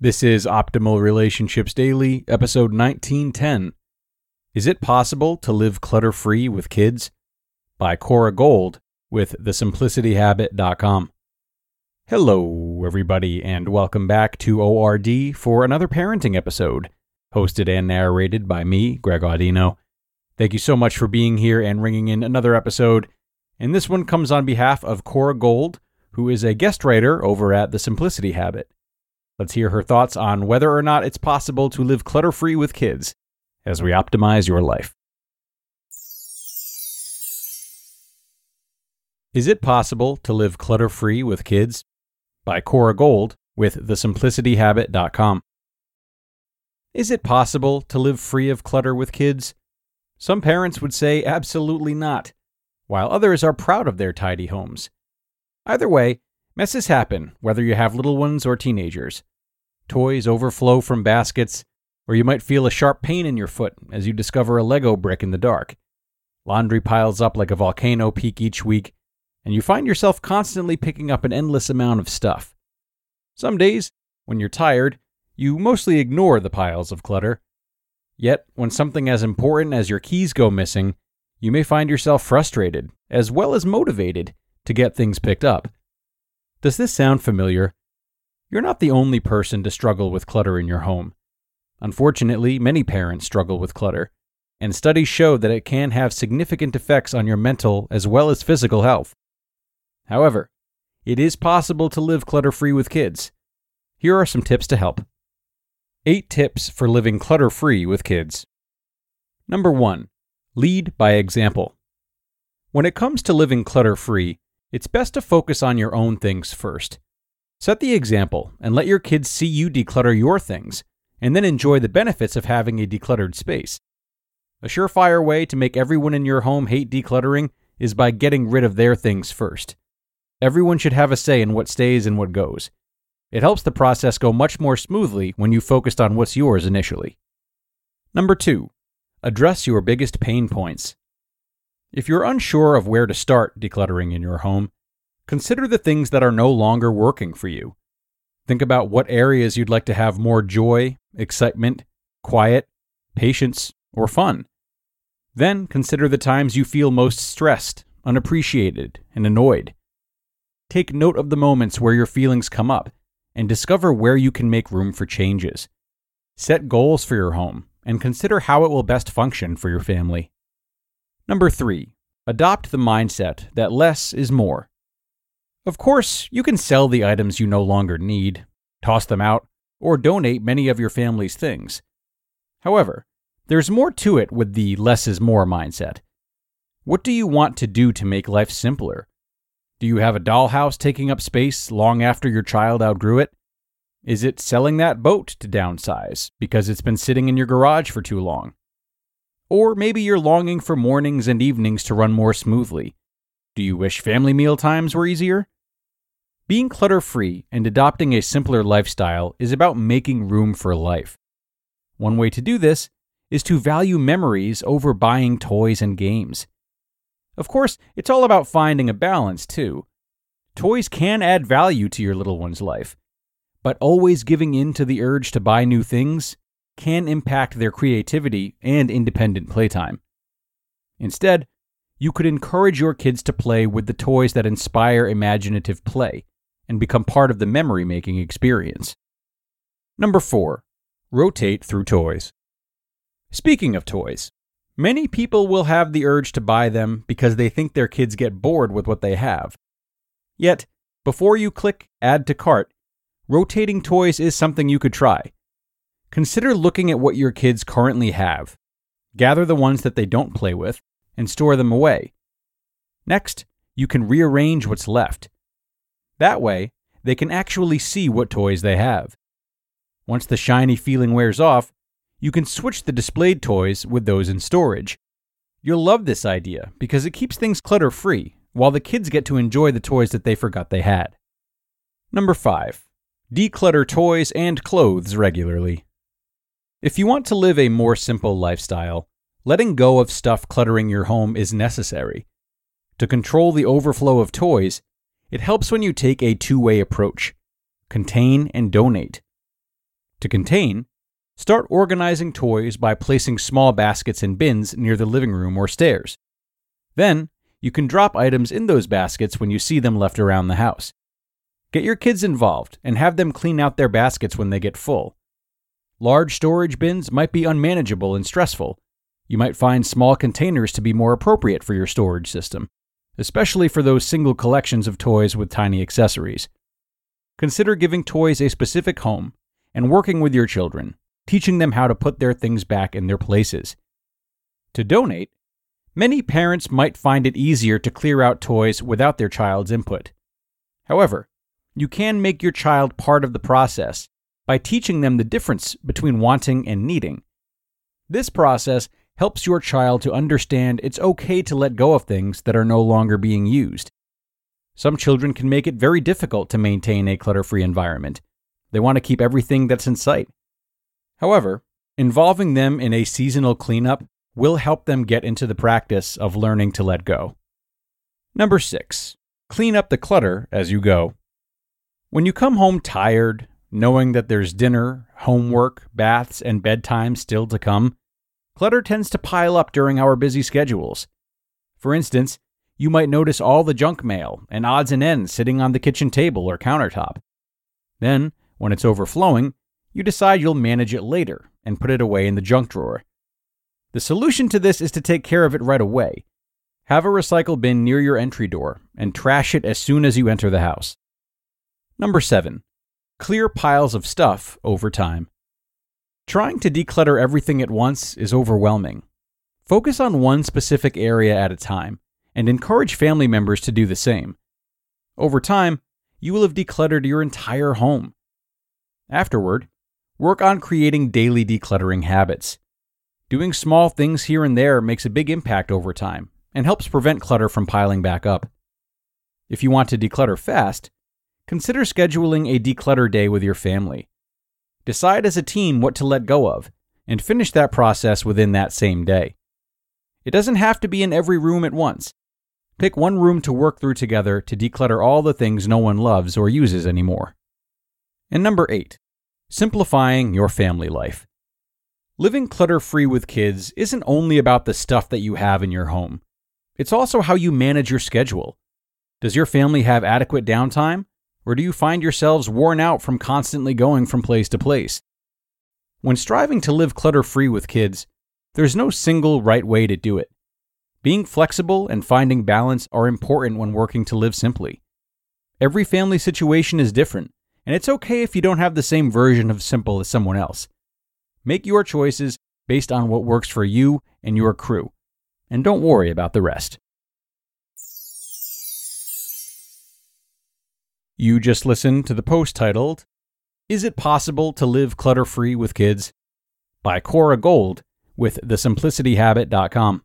This is Optimal Relationships Daily, episode 1910. Is it possible to live clutter free with kids? By Cora Gold with thesimplicityhabit.com. Hello, everybody, and welcome back to ORD for another parenting episode, hosted and narrated by me, Greg Audino. Thank you so much for being here and ringing in another episode. And this one comes on behalf of Cora Gold, who is a guest writer over at The Simplicity Habit. Let's hear her thoughts on whether or not it's possible to live clutter free with kids as we optimize your life. Is it possible to live clutter free with kids? By Cora Gold with thesimplicityhabit.com. Is it possible to live free of clutter with kids? Some parents would say absolutely not, while others are proud of their tidy homes. Either way, messes happen whether you have little ones or teenagers. Toys overflow from baskets, or you might feel a sharp pain in your foot as you discover a Lego brick in the dark. Laundry piles up like a volcano peak each week, and you find yourself constantly picking up an endless amount of stuff. Some days, when you're tired, you mostly ignore the piles of clutter. Yet, when something as important as your keys go missing, you may find yourself frustrated, as well as motivated, to get things picked up. Does this sound familiar? You're not the only person to struggle with clutter in your home. Unfortunately, many parents struggle with clutter, and studies show that it can have significant effects on your mental as well as physical health. However, it is possible to live clutter free with kids. Here are some tips to help. 8 tips for living clutter free with kids. Number 1. Lead by example. When it comes to living clutter free, it's best to focus on your own things first. Set the example and let your kids see you declutter your things, and then enjoy the benefits of having a decluttered space. A surefire way to make everyone in your home hate decluttering is by getting rid of their things first. Everyone should have a say in what stays and what goes. It helps the process go much more smoothly when you focused on what's yours initially. Number two, address your biggest pain points. If you're unsure of where to start decluttering in your home, consider the things that are no longer working for you. Think about what areas you'd like to have more joy, excitement, quiet, patience, or fun. Then consider the times you feel most stressed, unappreciated, and annoyed. Take note of the moments where your feelings come up and discover where you can make room for changes. Set goals for your home and consider how it will best function for your family. Number three, adopt the mindset that less is more. Of course, you can sell the items you no longer need, toss them out, or donate many of your family's things. However, there's more to it with the less is more mindset. What do you want to do to make life simpler? Do you have a dollhouse taking up space long after your child outgrew it? Is it selling that boat to downsize because it's been sitting in your garage for too long? Or maybe you're longing for mornings and evenings to run more smoothly. Do you wish family meal times were easier? Being clutter free and adopting a simpler lifestyle is about making room for life. One way to do this is to value memories over buying toys and games. Of course, it's all about finding a balance, too. Toys can add value to your little one's life, but always giving in to the urge to buy new things can impact their creativity and independent playtime. Instead, you could encourage your kids to play with the toys that inspire imaginative play and become part of the memory making experience. Number four, rotate through toys. Speaking of toys, many people will have the urge to buy them because they think their kids get bored with what they have. Yet, before you click Add to Cart, rotating toys is something you could try. Consider looking at what your kids currently have. Gather the ones that they don't play with and store them away. Next, you can rearrange what's left. That way, they can actually see what toys they have. Once the shiny feeling wears off, you can switch the displayed toys with those in storage. You'll love this idea because it keeps things clutter free while the kids get to enjoy the toys that they forgot they had. Number 5. Declutter toys and clothes regularly. If you want to live a more simple lifestyle, letting go of stuff cluttering your home is necessary. To control the overflow of toys, it helps when you take a two way approach contain and donate. To contain, start organizing toys by placing small baskets and bins near the living room or stairs. Then, you can drop items in those baskets when you see them left around the house. Get your kids involved and have them clean out their baskets when they get full. Large storage bins might be unmanageable and stressful. You might find small containers to be more appropriate for your storage system especially for those single collections of toys with tiny accessories. Consider giving toys a specific home and working with your children, teaching them how to put their things back in their places. To donate, many parents might find it easier to clear out toys without their child's input. However, you can make your child part of the process by teaching them the difference between wanting and needing. This process helps your child to understand it's okay to let go of things that are no longer being used. Some children can make it very difficult to maintain a clutter free environment. They want to keep everything that's in sight. However, involving them in a seasonal cleanup will help them get into the practice of learning to let go. Number six, clean up the clutter as you go. When you come home tired, knowing that there's dinner, homework, baths, and bedtime still to come, clutter tends to pile up during our busy schedules. For instance, you might notice all the junk mail and odds and ends sitting on the kitchen table or countertop. Then, when it's overflowing, you decide you'll manage it later and put it away in the junk drawer. The solution to this is to take care of it right away. Have a recycle bin near your entry door and trash it as soon as you enter the house. Number 7. Clear piles of stuff over time. Trying to declutter everything at once is overwhelming. Focus on one specific area at a time and encourage family members to do the same. Over time, you will have decluttered your entire home. Afterward, work on creating daily decluttering habits. Doing small things here and there makes a big impact over time and helps prevent clutter from piling back up. If you want to declutter fast, consider scheduling a declutter day with your family. Decide as a team what to let go of, and finish that process within that same day. It doesn't have to be in every room at once. Pick one room to work through together to declutter all the things no one loves or uses anymore. And number eight, simplifying your family life. Living clutter free with kids isn't only about the stuff that you have in your home, it's also how you manage your schedule. Does your family have adequate downtime? Or do you find yourselves worn out from constantly going from place to place? When striving to live clutter free with kids, there's no single right way to do it. Being flexible and finding balance are important when working to live simply. Every family situation is different, and it's okay if you don't have the same version of simple as someone else. Make your choices based on what works for you and your crew, and don't worry about the rest. You just listened to the post titled, Is It Possible to Live Clutter Free with Kids? by Cora Gold with thesimplicityhabit.com.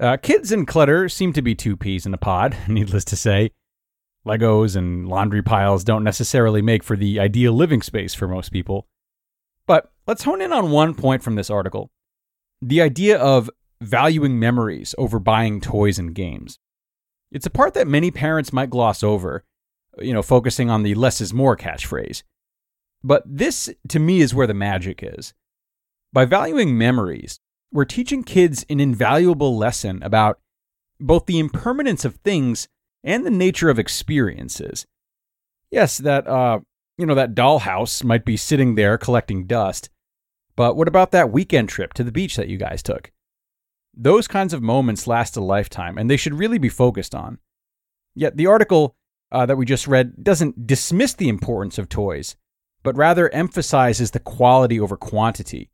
Uh, kids and clutter seem to be two peas in a pod, needless to say. Legos and laundry piles don't necessarily make for the ideal living space for most people. But let's hone in on one point from this article the idea of valuing memories over buying toys and games. It's a part that many parents might gloss over, you know, focusing on the less is more catchphrase. But this, to me, is where the magic is. By valuing memories, we're teaching kids an invaluable lesson about both the impermanence of things and the nature of experiences. Yes, that uh, you know, that dollhouse might be sitting there collecting dust, but what about that weekend trip to the beach that you guys took? Those kinds of moments last a lifetime, and they should really be focused on. Yet the article uh, that we just read doesn't dismiss the importance of toys, but rather emphasizes the quality over quantity,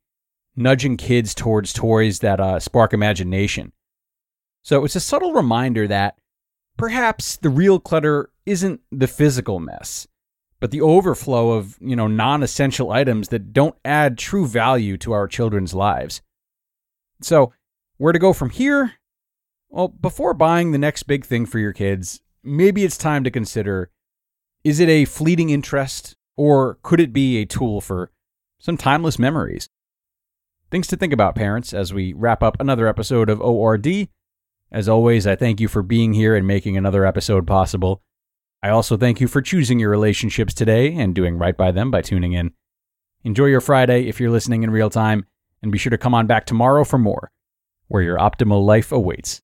nudging kids towards toys that uh, spark imagination. So it's a subtle reminder that perhaps the real clutter isn't the physical mess, but the overflow of, you know, non-essential items that don't add true value to our children's lives. So, where to go from here? Well, before buying the next big thing for your kids, maybe it's time to consider is it a fleeting interest or could it be a tool for some timeless memories? Things to think about, parents, as we wrap up another episode of ORD. As always, I thank you for being here and making another episode possible. I also thank you for choosing your relationships today and doing right by them by tuning in. Enjoy your Friday if you're listening in real time, and be sure to come on back tomorrow for more, where your optimal life awaits.